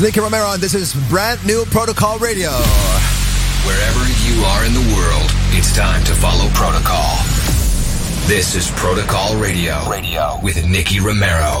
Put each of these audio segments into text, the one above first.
It's Nicky Romero, and this is brand new Protocol Radio. Wherever you are in the world, it's time to follow protocol. This is Protocol Radio, Radio with Nicky Romero.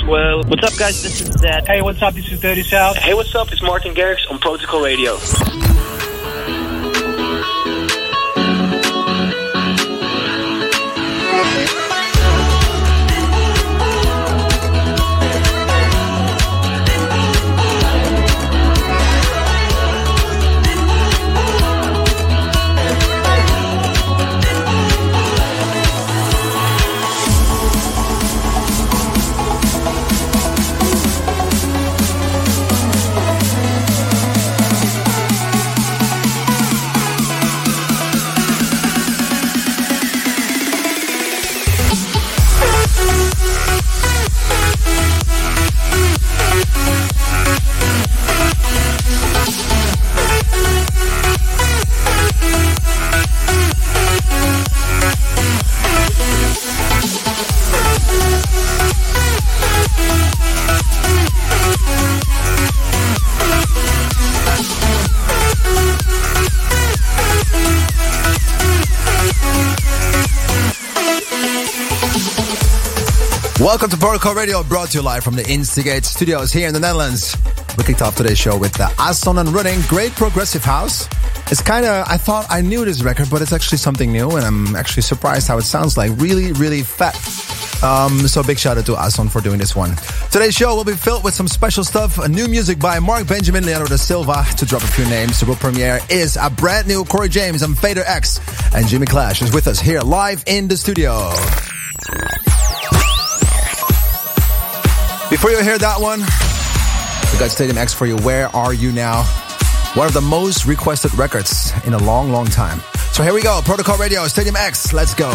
Axwell. What's up, guys? This is Zedd. Hey, what's up? This is Dirty South. Hey, what's up? It's Martin Garrix on Protocol Radio. Welcome Radio, brought to you live from the Instigate studios here in the Netherlands. We kicked off today's show with the Aston and Running, great progressive house. It's kind of, I thought I knew this record, but it's actually something new, and I'm actually surprised how it sounds like. Really, really fat. Um, so big shout out to Aston for doing this one. Today's show will be filled with some special stuff, new music by Mark Benjamin, Leandro da Silva, to drop a few names. The world premiere is a brand new Corey James and Fader X, and Jimmy Clash is with us here live in the studio. Before you hear that one, we got Stadium X for you. Where are you now? One of the most requested records in a long, long time. So here we go. Protocol Radio, Stadium X. Let's go.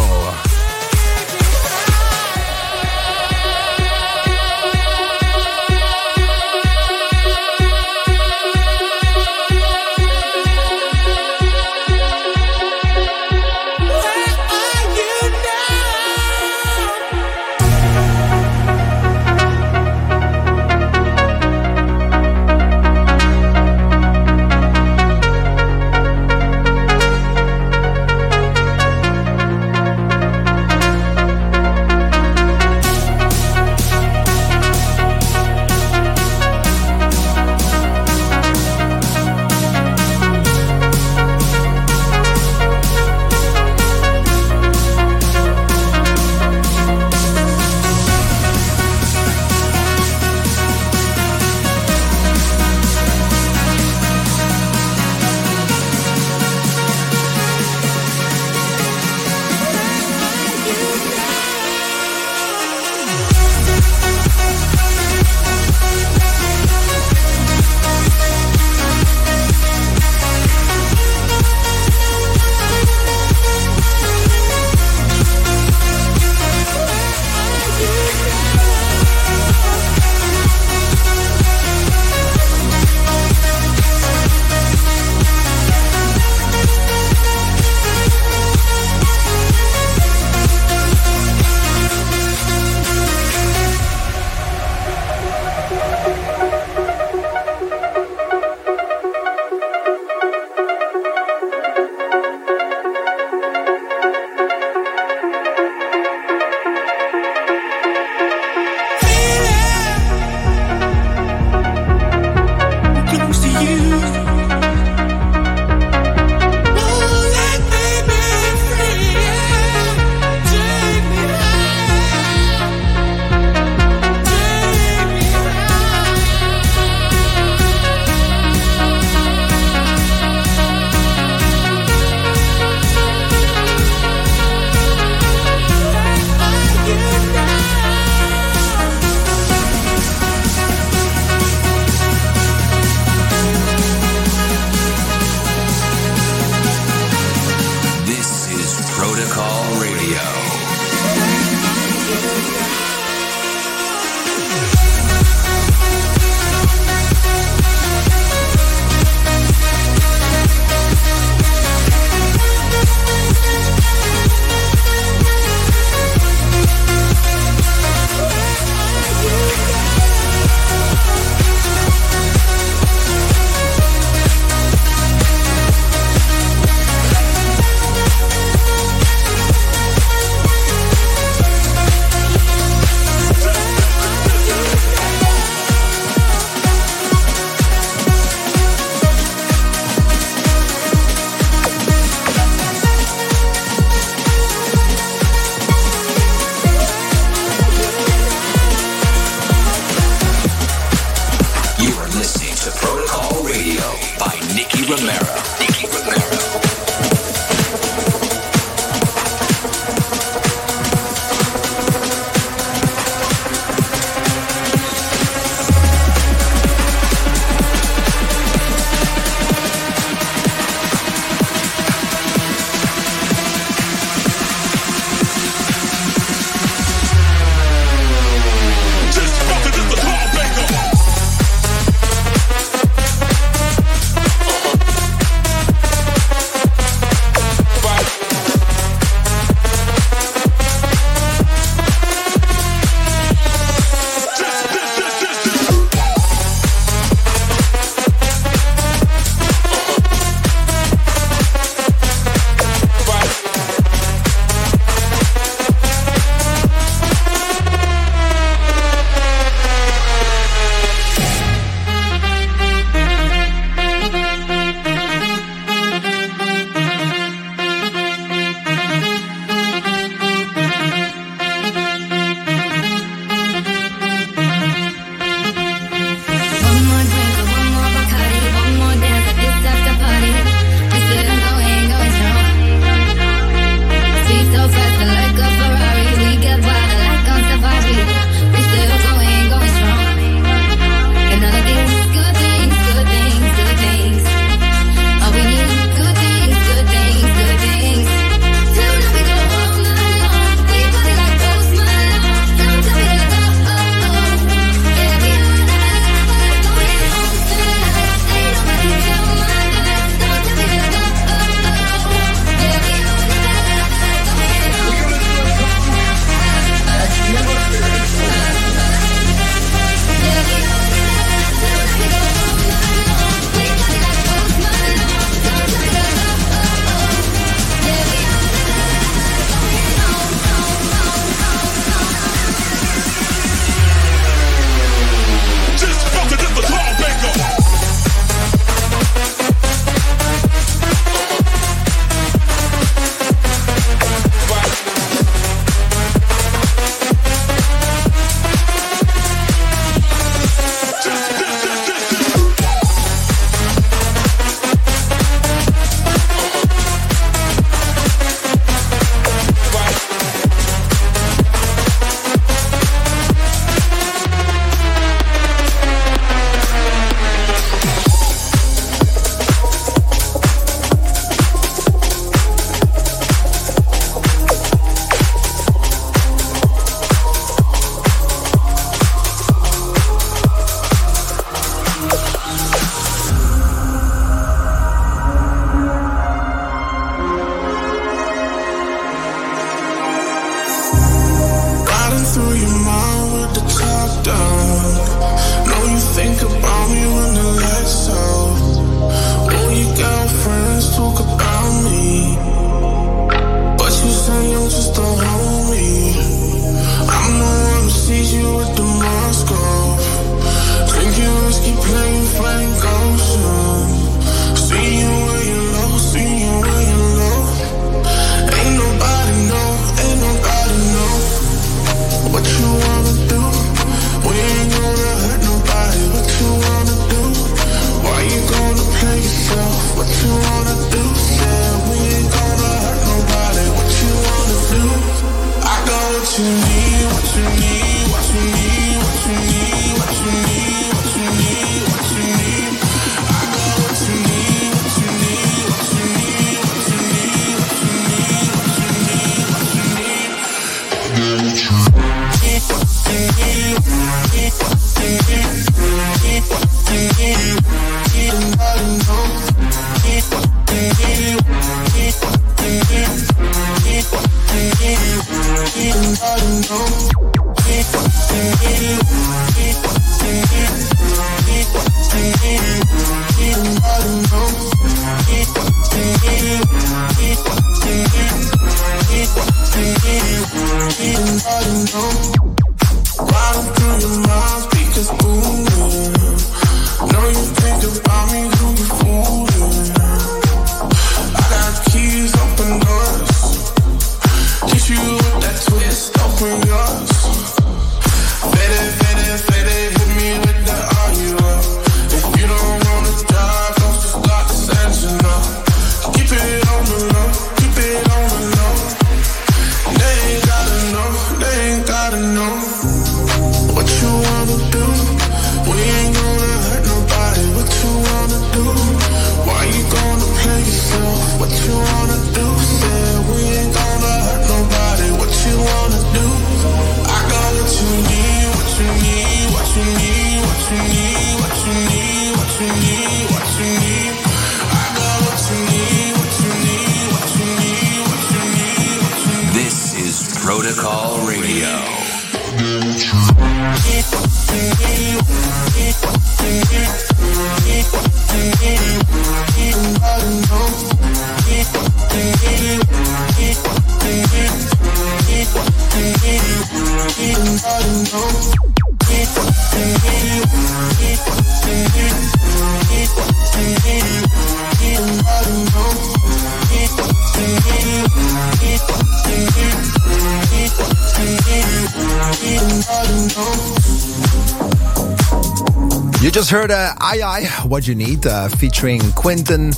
You just heard uh, I I What You Need uh, featuring Quinton.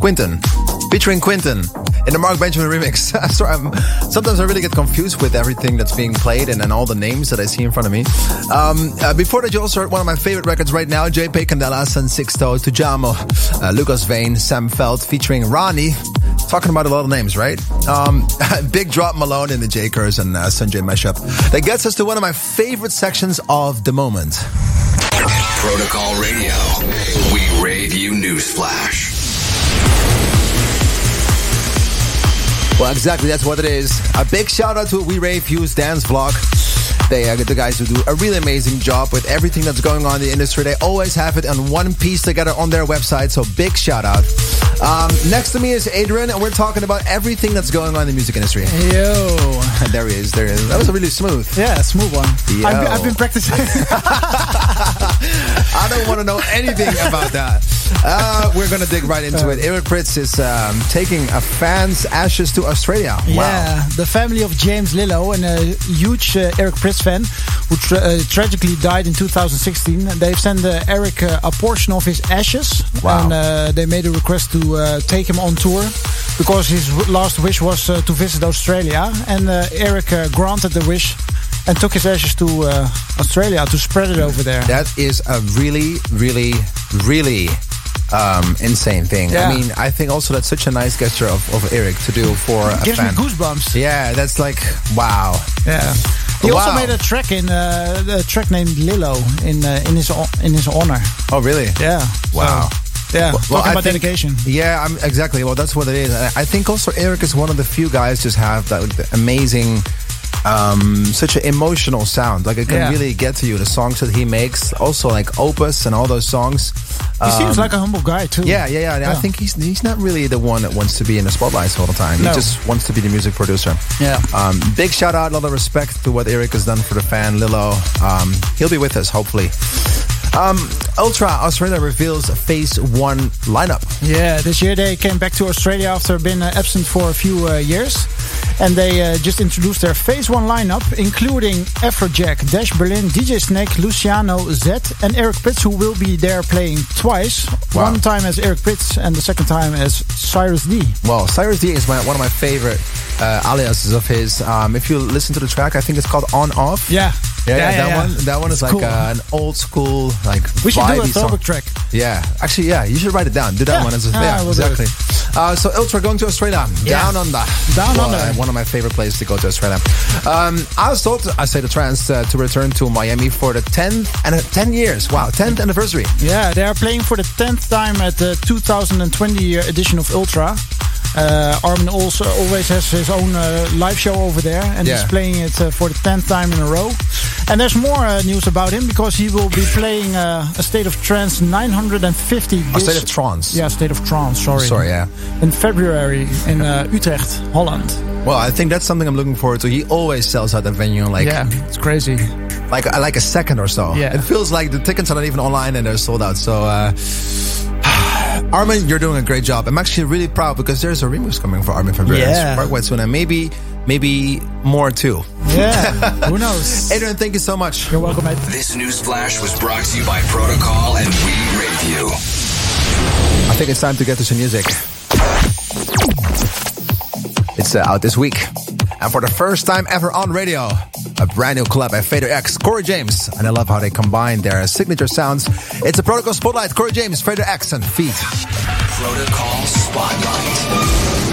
Quinton. Featuring Quinton in the Mark Benjamin remix. Sorry, I'm, sometimes I really get confused with everything that's being played and, and all the names that I see in front of me. Um, uh, before that, you also heard one of my favorite records right now, JP Candelas and Sixto Tujamo, uh, Lucas Vane, Sam Feldt featuring Ronnie. Talking about a lot of names, right? Um, Big Drop Malone in the J Curse and uh, Sanjay mashup. That gets us to one of my favorite sections of the moment. Protocol Radio. We rave you newsflash. Well, exactly, that's what it is. A big shout out to We Rave Fuse Dance Vlog. They are the guys who do a really amazing job with everything that's going on in the industry. They always have it in one piece together on their website, so big shout out. Um, next to me is Adrian, and we're talking about everything that's going on in the music industry. Yo. There he is, there he is. That was a really smooth. Yeah, smooth one. Yo. I've, been- I've been practicing. I don't want to know anything about that. Uh, we're going to dig right into it. Eric Prydz is um, taking a fan's ashes to Australia. Wow. Yeah, the family of James Lillo and a huge uh, Eric Prydz fan who tra- uh, tragically died in 2016. They've sent uh, Eric uh, a portion of his ashes Wow. and uh, they made a request to uh, take him on tour because his last wish was uh, to visit Australia. And uh, Eric uh, granted the wish and took his ashes to uh, Australia to spread it over there. That is a really, really, really um, insane thing. Yeah. I mean, I think also that's such a nice gesture of, of Eric to do for a Gives me goosebumps. Yeah, that's like wow. Yeah. He also made a track in uh, a track named Lilo in uh, in his in his honor. Oh, really? Yeah. Wow. So, yeah. Well, Talking I about think- dedication. Yeah, I'm, exactly. Well, that's what it is. I think also Eric is one of the few guys just have that amazing, um, such an emotional sound. Like it can Yeah. really get to you. The songs that he makes, also like Opus and all those songs. He seems Um, like a humble guy too. Yeah, yeah, yeah. And I think he's he's not really the one that wants to be in the spotlight all the time. No. He just wants to be the music producer. Yeah. Um, big shout out, a lot of respect to what Eric has done for the fan, Lilo. Um, he'll be with us, hopefully. Um, Ultra Australia reveals phase one lineup. Yeah, this year they came back to Australia after being uh, absent for a few uh, years. And they uh, just introduced their Phase 1 lineup, including Afrojack, Dash Berlin, DJ Snake, Luciano, Zedd, and Eric Prydz, who will be there playing twice. Wow. One time as Eric Prydz, and the second time as Cirez D. Well, Cirez D is my, one of my favorite uh, aliases of his. Um, if you listen to the track, I think it's called On Off. Yeah. Yeah, yeah, that yeah. one. That one is like cool. uh, an old school, like We should do a throwback track. Yeah, actually, yeah, you should write it down. Do that Yeah. one as a Ah, yeah, we'll exactly. Uh, so Ultra going to Australia, Yeah. down under, Down Well, under. uh, one of my favorite places to go to Australia. Um, I was told, I say the trans uh, to return to Miami for the 10th and uh, 10 years. Wow, 10th anniversary. Yeah, they are playing for the 10th time at the 2020 edition of Ultra. Uh, Armin also always has his own uh, live show over there, and Yeah. he's playing it uh, for the 10th time in a row. And there's more uh, news about him because he will be playing uh, a State of Trance 950. A state of trance. Yeah, State of Trance, sorry. Sorry, yeah. In February in uh, Utrecht, Holland. Well, I think that's something I'm looking forward to. He always sells out the venue like yeah, it's crazy. like like a second or so. Yeah. It feels like the tickets are not even online and they're sold out. So, uh, Armin, you're doing a great job. I'm actually really proud because there's a remix coming for Armin van Buuren Yeah. quite quite soon, and maybe maybe more too. Yeah, who knows? Adrian, thank you so much. You're welcome, mate. This news flash was brought to you by Protocol and We Rave You. I think it's time to get to some music. It's uh, out this week. And for the first time ever on radio, a brand new collab by Fader X, Corey James. And I love how they combine their signature sounds. It's a Protocol Spotlight, Corey James, Fader X, and Feet. Protocol Spotlight.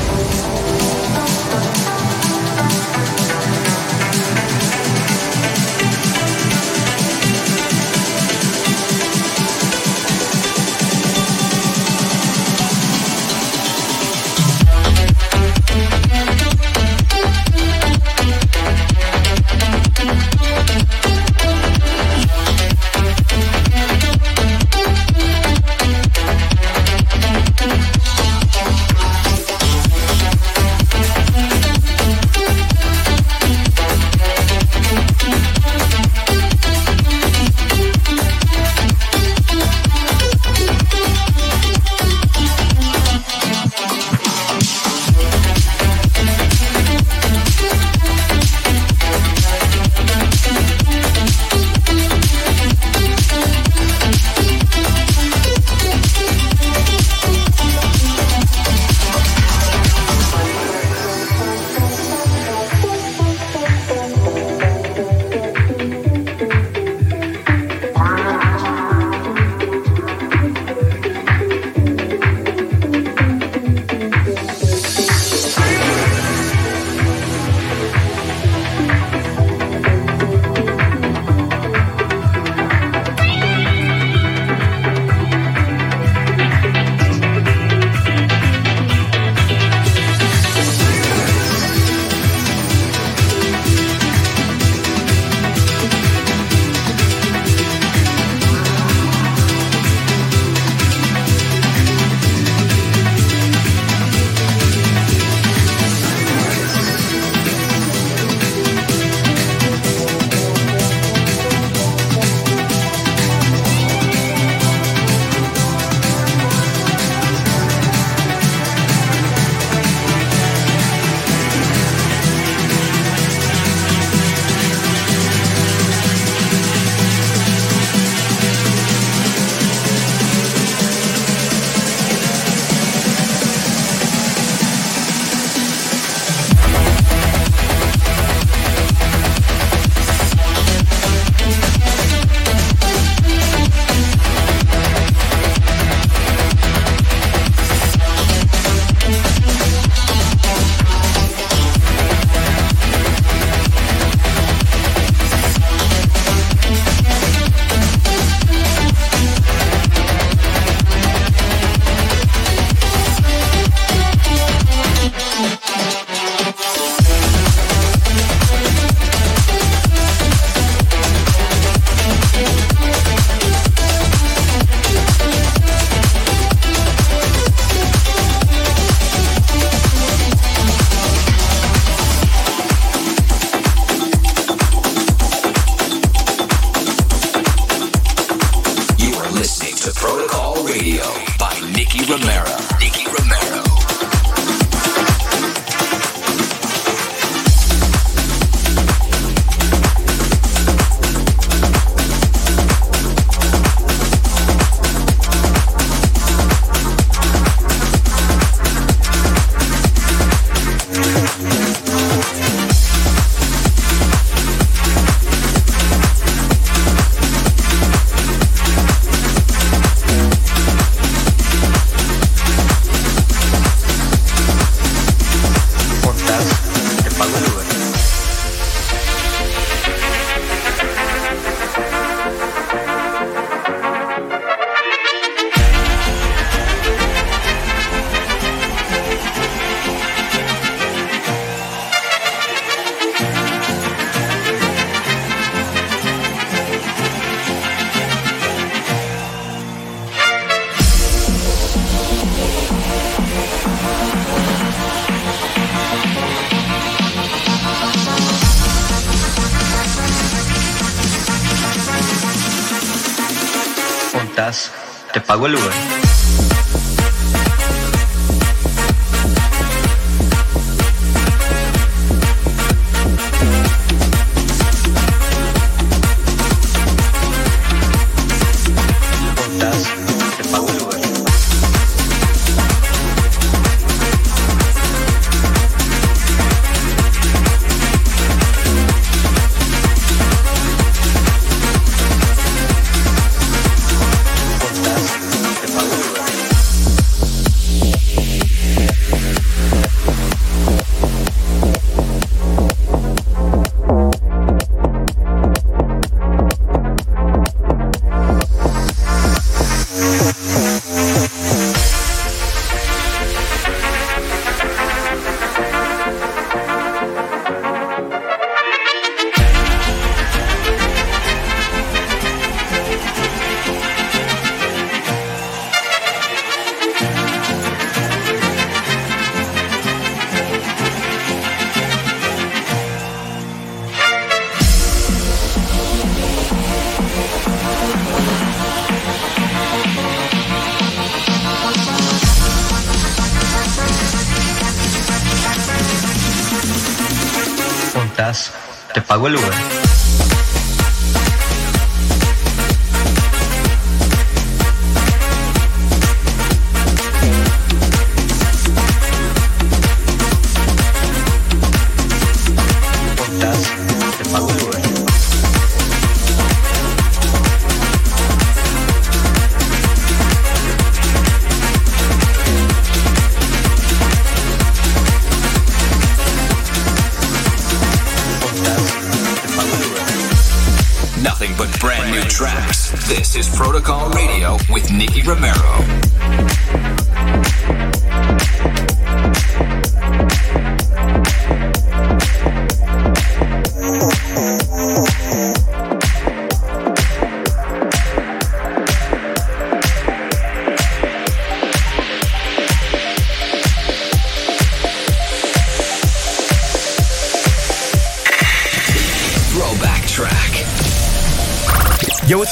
nothing but brand new tracks. This is Protocol Radio with Nicky Romero.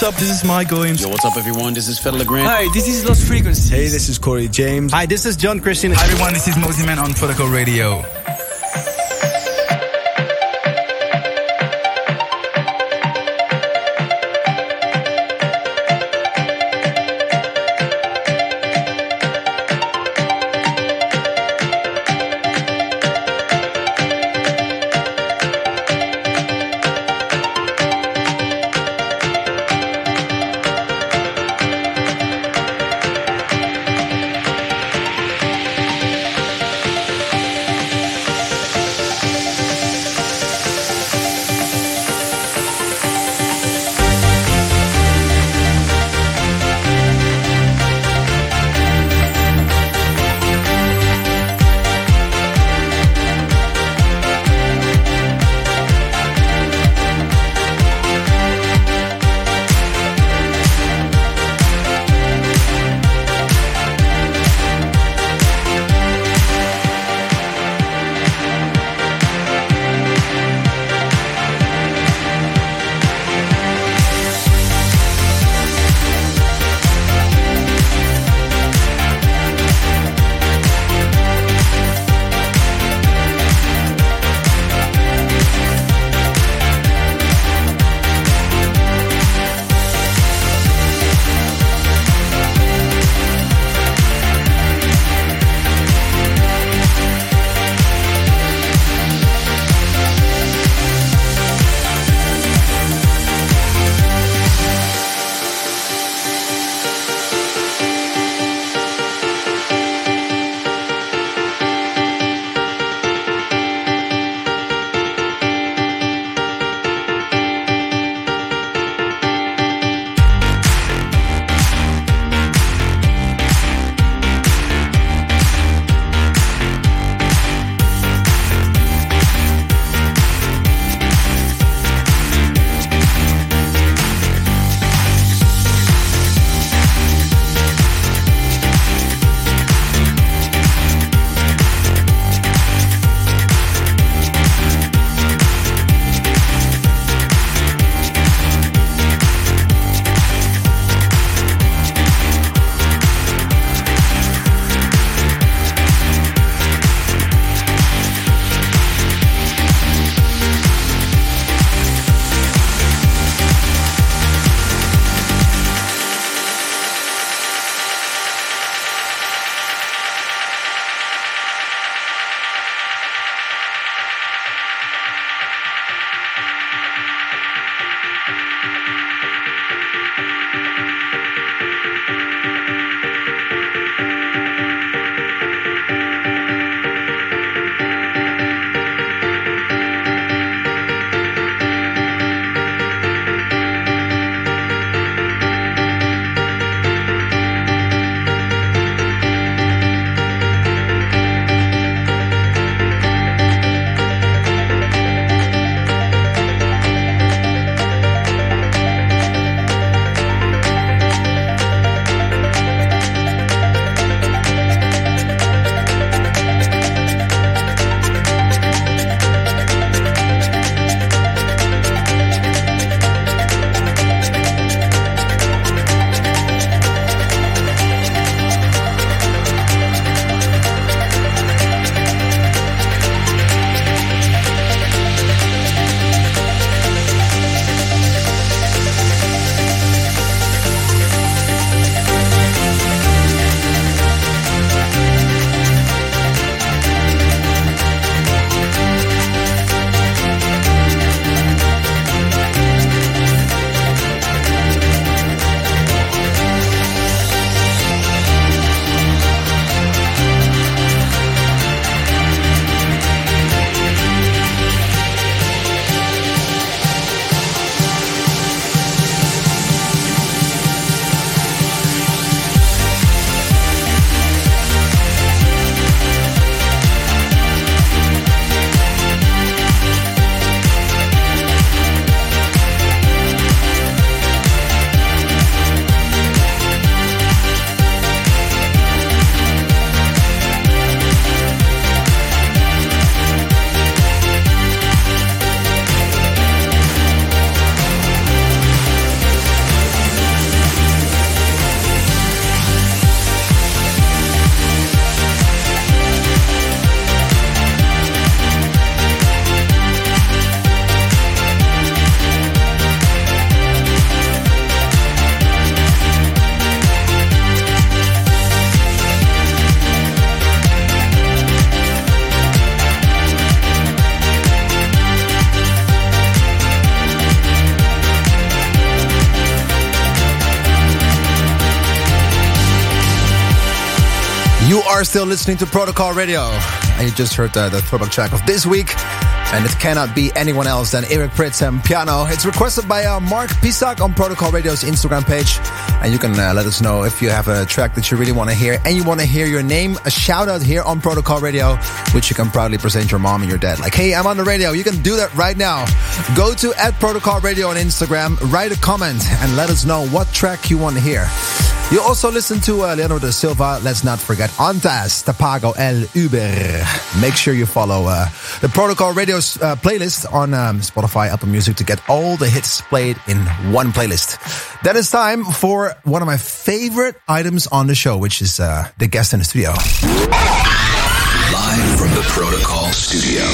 Up? This is Mike Williams. Yo, what's up, everyone? This is Fedde Le Hi, this is Lost Frequencies. Hey, this is Corey James. Hi, this is John Christian. Hi, everyone. This is Mosimann on Protocol Radio. Still listening to Protocol Radio. And you just heard uh, the throwback track of this week. And it cannot be anyone else than Eric Prydz and Pjanoo. It's requested by uh, Mark Pisak on Protocol Radio's Instagram page. And you can uh, let us know if you have a track that you really want to hear and you want to hear your name, a shout out here on Protocol Radio, which you can proudly present your mom and your dad. Like, hey, I'm on the radio. You can do that right now. Go to at Protocol Radio on Instagram, write a comment, and let us know what track you want to hear. You also listen to uh, Leonardo da Silva. Let's not forget Antas, Tapago El Uber. Make sure you follow uh, the Protocol Radio uh, playlist on um, Spotify, Apple Music to get all the hits played in one playlist. Then it's time for one of my favorite items on the show, which is uh, the guest in the studio. Live from the Protocol Studio.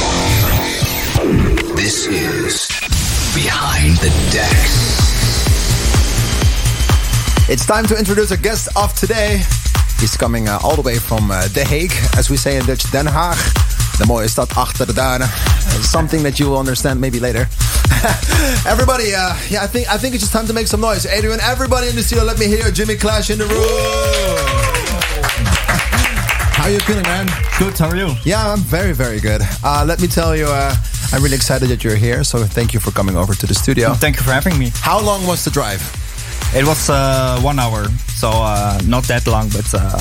This is Behind the Decks. It's time to introduce our guest of today. He's coming uh, all the way from uh, The Hague, as we say in Dutch, Den Haag. De mooie stad achter de duinen. Something that you will understand maybe later. everybody, uh, yeah, I think I think it's just time to make some noise. Adrian, everybody in the studio, let me hear Jimmy Clash in the room. How are you feeling, man? Good, how are you? Yeah, I'm very, very good. Uh, let me tell you, uh, I'm really excited that you're here. So thank you for coming over to the studio. Thank you for having me. How long was the drive? It was uh, one hour, so uh, not that long, but uh,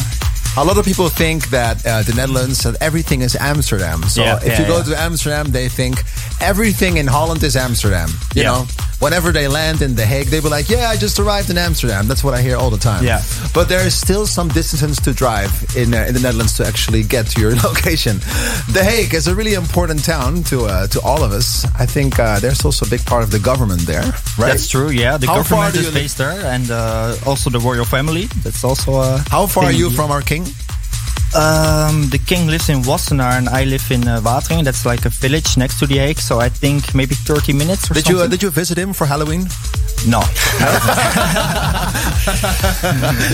A lot of people think that uh, the Netherlands, that everything is Amsterdam. So Yeah, if yeah, you go yeah. to Amsterdam, they think everything in Holland is Amsterdam. You know, whenever they land in The Hague, they be like, "Yeah, I just arrived in Amsterdam." That's what I hear all the time. Yeah. But there is still some distance to drive in uh, in the Netherlands to actually get to your location. The Hague is a really important town to uh, to all of us. I think uh, there's also a big part of the government there, right? that's true. Yeah, the How government is based there, and uh, also the royal family. That's also. Uh, How far are you from our king? Um, the king lives in Wassenaar, and I live in uh, Wateringen. That's like a village next to the Hague. So I think maybe 30 minutes or Did you uh, did you visit him for Halloween? no.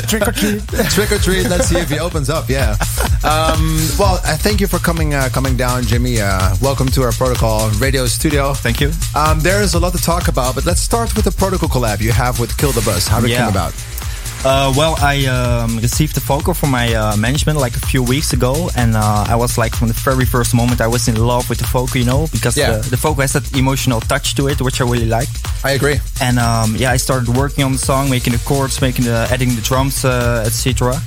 Trick or treat. Trick or treat. Let's see if he opens up. Yeah. Um, well, uh, thank you for coming uh, coming down, Jimmy. Uh, welcome to our Protocol Radio Studio. Thank you. Um, there is a lot to talk about, but let's start with the Protocol collab you have with Kill the Buzz. How did it Yeah. come about? Uh, well, I um, received a vocal from my uh, management like a few weeks ago, and uh, I was like from the very first moment I was in love with the vocal, you know, because Yeah. the, the vocal has that emotional touch to it, which I really like. I agree. And um, yeah, I started working on the song, making the chords, making the adding the drums, uh, etc.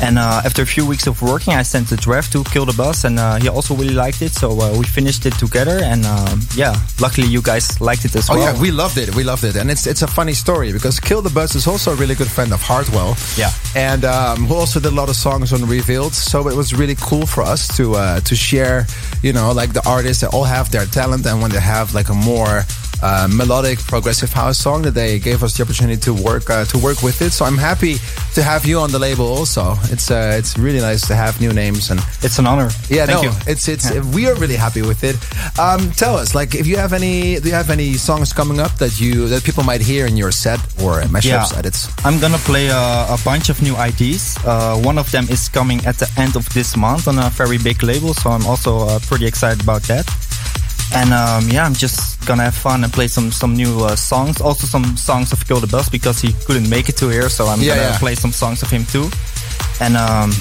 And uh, after a few weeks of working, I sent the draft to Kill the Buzz, and uh, he also really liked it. So uh, we finished it together, and um, yeah, luckily you guys liked it as Oh well. Oh yeah, we loved it. We loved it, and it's it's a funny story because Kill the Buzz is also a really good friend of Hardwell. Yeah. and um, who also did a lot of songs on Revealed. So it was really cool for us to uh, to share, you know, like the artists that all have their talent, and when they have like a more uh, melodic progressive house song, that they gave us the opportunity to work uh, to work with it. So I'm happy to have you on the label. Also, it's uh, it's really nice to have new names and it's an honor. yeah, Thank no, you. it's it's we are really happy with it. Um, tell us, like, if you have any, do you have any songs coming up that you that people might hear in your set or mashups Yeah. edits? I'm gonna play a, a bunch of new IDs. Uh, one of them is coming at the end of this month on a very big label, so I'm also uh, pretty excited about that. And um, yeah, I'm just gonna have fun and play some some new uh, songs. Also some songs of Kill the Buzz because he couldn't make it to here, so I'm Yeah, gonna yeah. play some songs of him too. And um,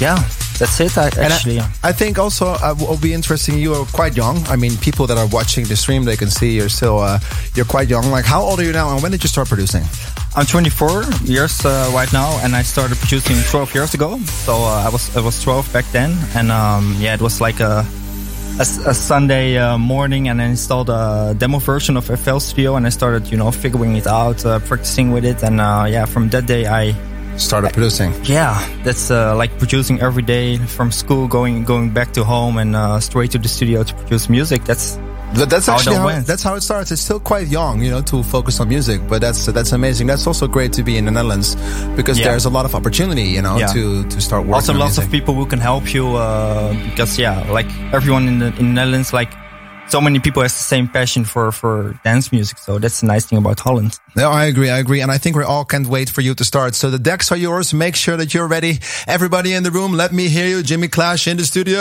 yeah, that's it. I, And I- actually. I, think also uh, will be interesting. You are quite young. I mean, people that are watching the stream, they can see you're still uh, you're quite young. Like, how old are you now, and when did you start producing? I'm 24 years uh, right now, and I started producing 12 years ago. So uh, I was I was 12 back then, and um, yeah, it was like a a, a Sunday uh, morning, and I installed a demo version of FL Studio, and I started you know figuring it out, uh, practicing with it, and uh, yeah, from that day I Started producing. yeah, that's uh, like producing every day from school, going going back to home, and uh, straight to the studio to produce music. That's But that's it actually how, went. that's how it starts. It's still quite young, you know, to focus on music. But that's that's amazing. That's also great to be in the Netherlands because Yeah. there's a lot of opportunity, you know, Yeah. to to start working. also lots music. of people who can help you uh, because yeah like everyone in the, in the netherlands like so many people has the same passion for for dance music so that's the nice thing about holland No, I agree. I agree. And I think we all can't wait for you to start. So the decks are yours. Make sure that you're ready. Everybody in the room, let me hear you. Jimmy Clash in the studio.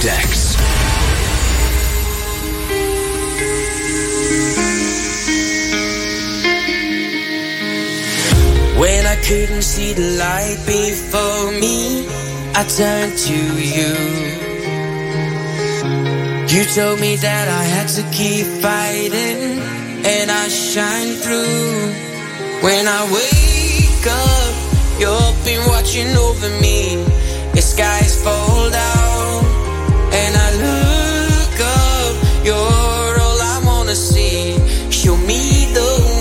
decks. When I couldn't see the light before me, I turned to you. You told me that I had to keep fighting, and I shine through. When I wake up, you've been watching over me. The skies fall down and I look up, you're all I wanna see. Show me the.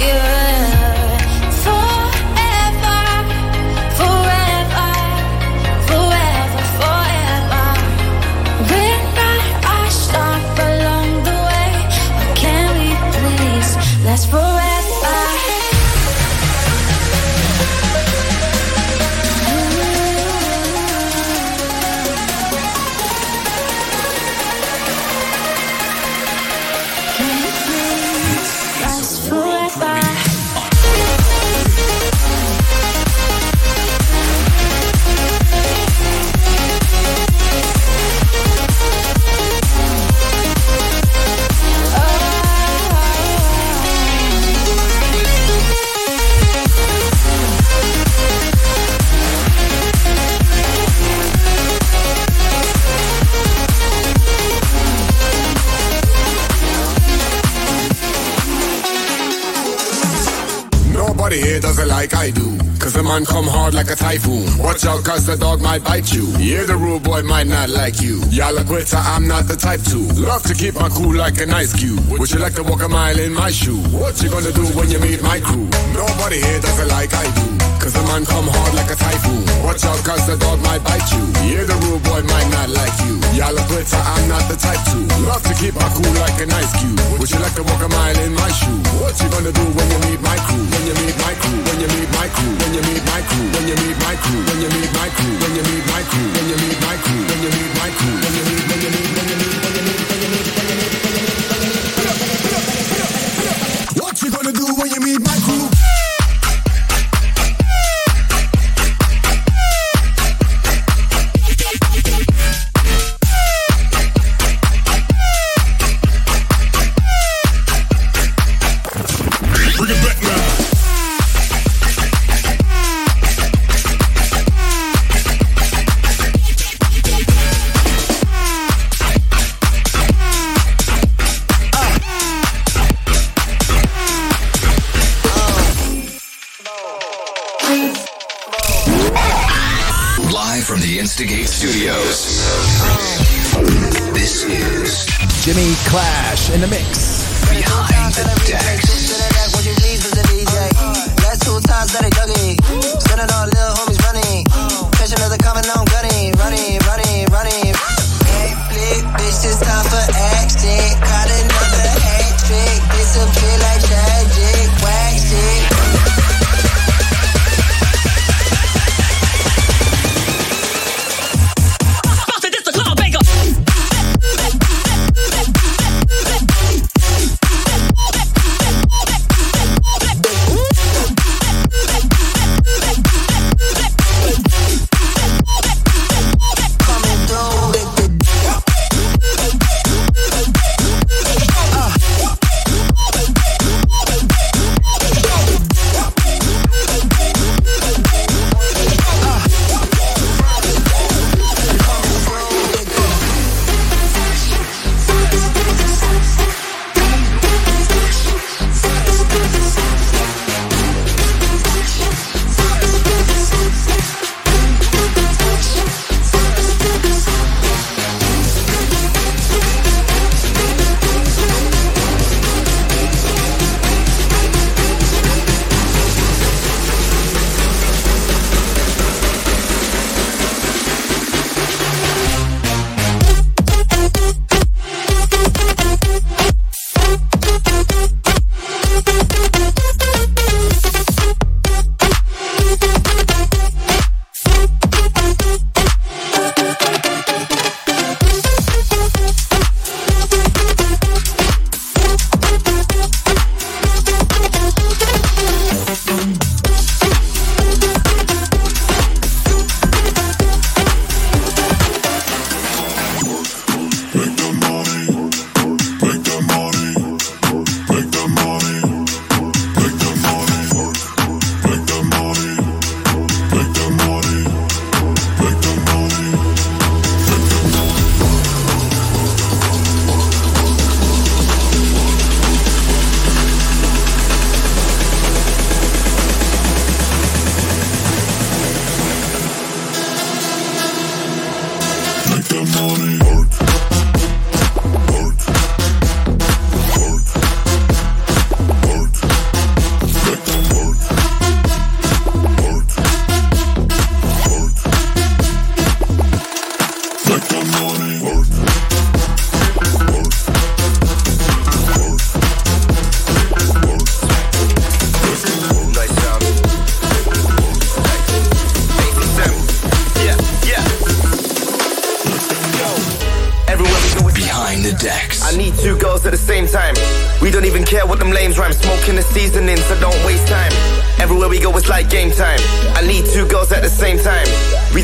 You. Man come hard like a typhoon. Watch out, cause the dog might bite you. Yeah, the rude boy might not like you. Y'all a quitter, I'm not the type to. Love to keep my cool like an ice cube. Would you like to walk a mile in my shoe? What you gonna do when you meet my crew? Nobody here does it like I do. Cause the man come hard like a typhoon. Watch out, cause the dog might bite you. Yeah, the rude boy might not like you. Y'all a quitter, I'm not the type to. Love to keep my cool like an ice cube. Would you like to walk a mile in my shoe? What you gonna do when you meet my crew? When you meet my crew? When you meet my crew? When you meet my crew? When you meet my crew? When you meet my crew? When you meet my crew? When you meet my crew? When you meet my crew? When you meet when you meet when you meet when you meet when you meet when you meet when you meet when you meet What you gonna do when you meet my crew?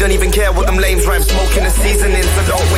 Don't even care what them lames rhyme. Smoking the seasoning, so don't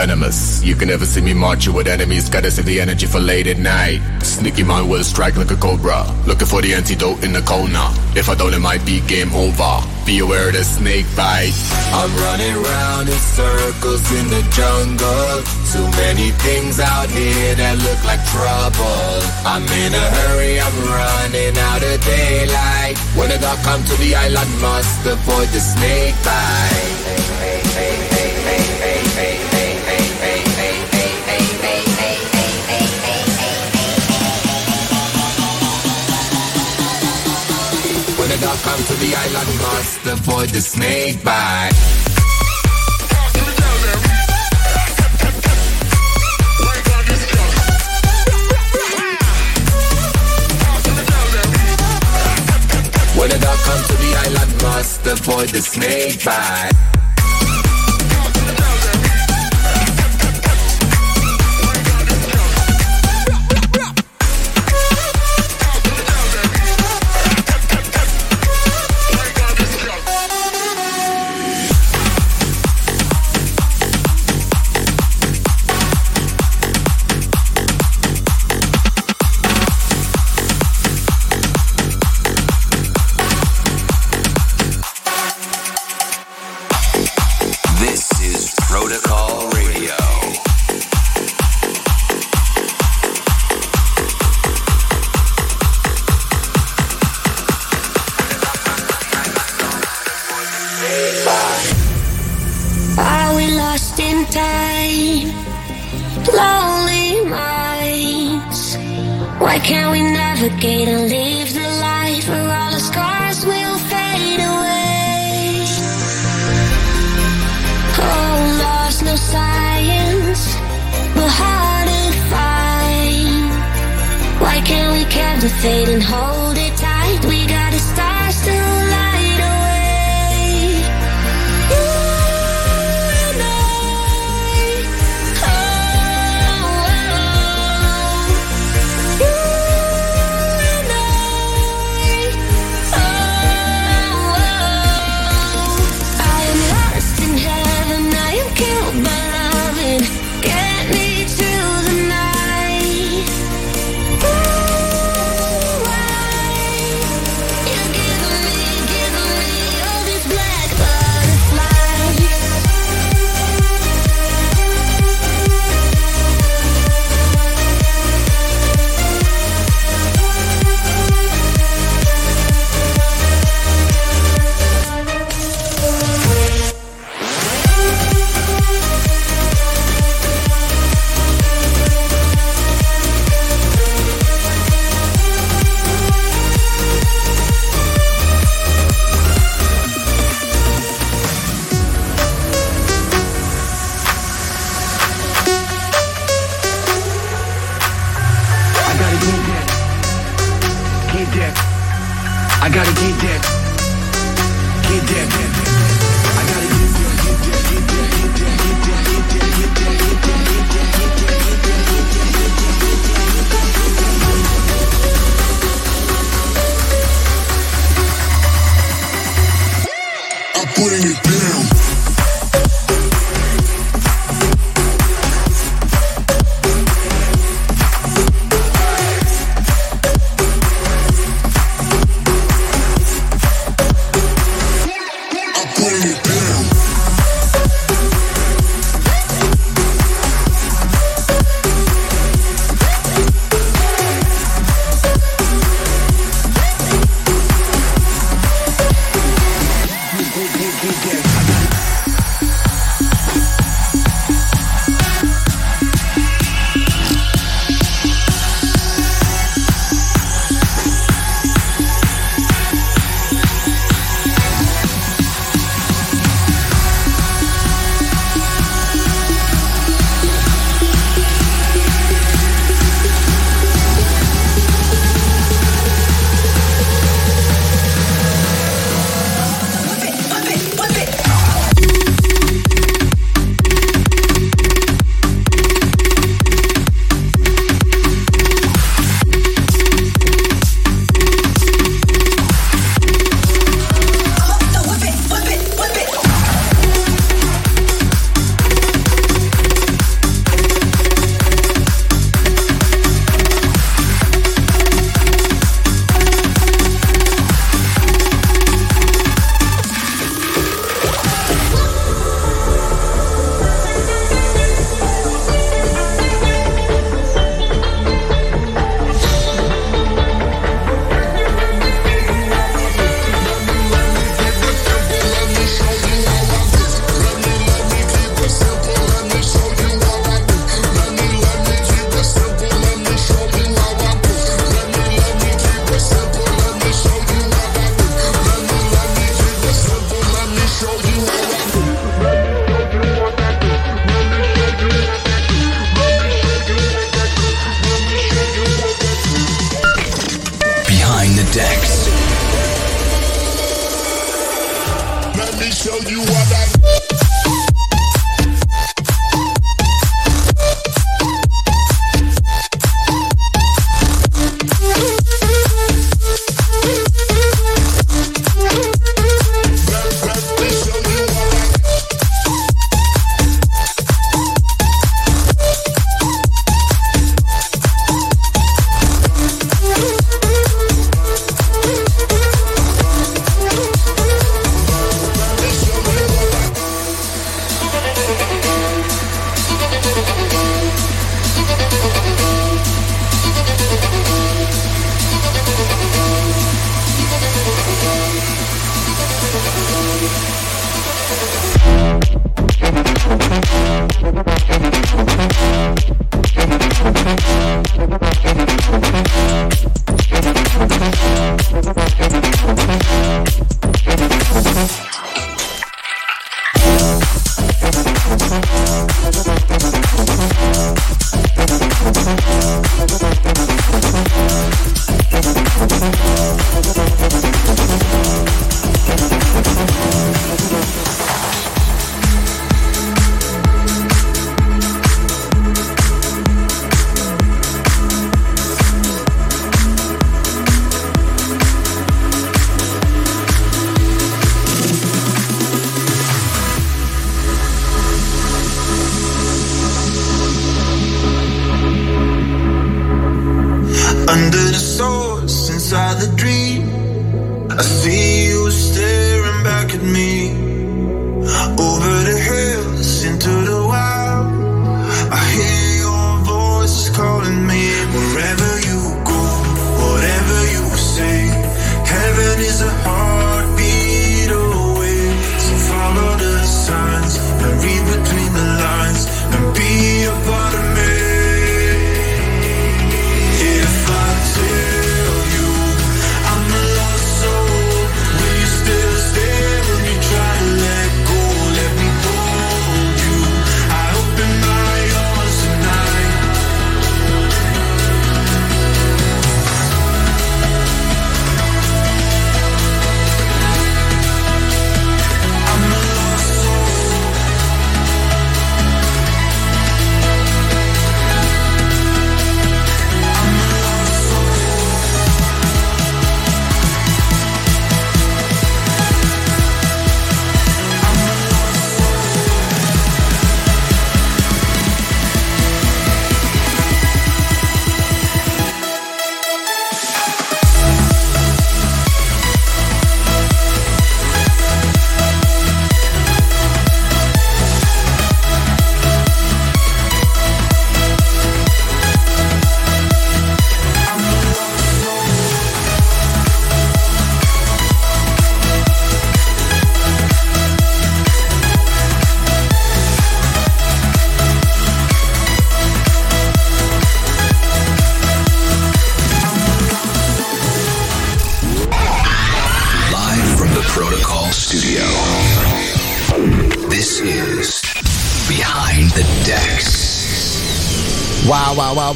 venomous. You can never see me marching with enemies. Gotta save the energy for late at night. Sneaky mind will strike like a cobra. Looking for the antidote in the corner. If I don't, it might be game over. Be aware of the snake bite. I'm running round in circles in the jungle. Too many things out here that look like trouble. I'm in a hurry, I'm running out of daylight. When the dark come to the island, must avoid the snake bite. Island, must avoid the snake bite. When the dark come to the island, must avoid the snake bite. Time? Lonely minds. Why can't we navigate and live the life where all the scars will fade away? Oh, lost no science, but hard to find. Why can't we captivate and hold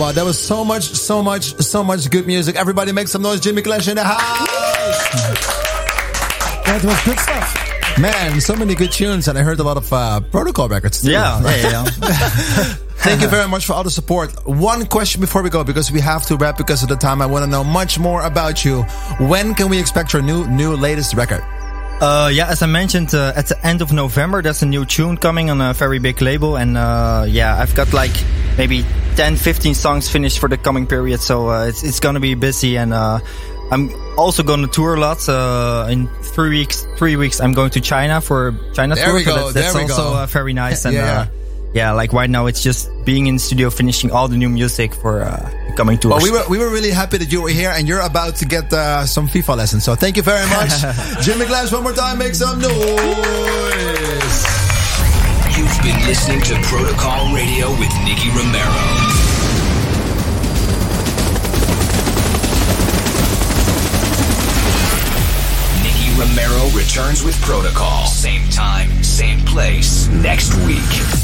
Wow. That was so much, so much, so much good music. Everybody make some noise. Jimmy Clash in the house. That was good stuff. Man, so many good tunes, and I heard a lot of uh, protocol records too. Yeah, yeah, yeah. Thank you very much for all the support. One question before we go, because we have to wrap because of the time. I want to know much more about you. When can we expect your new, new latest record? Uh, yeah, as I mentioned, uh, at the end of November, there's a new tune coming on a very big label. And, uh, yeah, I've got like maybe 10, 15 songs finished for the coming period. So, uh, it's, it's gonna be busy and, uh, I'm also gonna tour a lot. Uh, in three weeks, three weeks, I'm going to China for China There tour. we so go, that's, that's there we also go. Uh, very nice. And, Yeah. uh, yeah, like right now, it's just being in the studio, finishing all the new music for, uh, coming tours. Well, we were we were really happy that you were here, and you're about to get uh, some FIFA lessons. So thank you very much, Jimmy Clash. One more time, make some noise. You've been listening to Protocol Radio with Nicky Romero. Nicky Romero returns with Protocol. Same time, same place next week.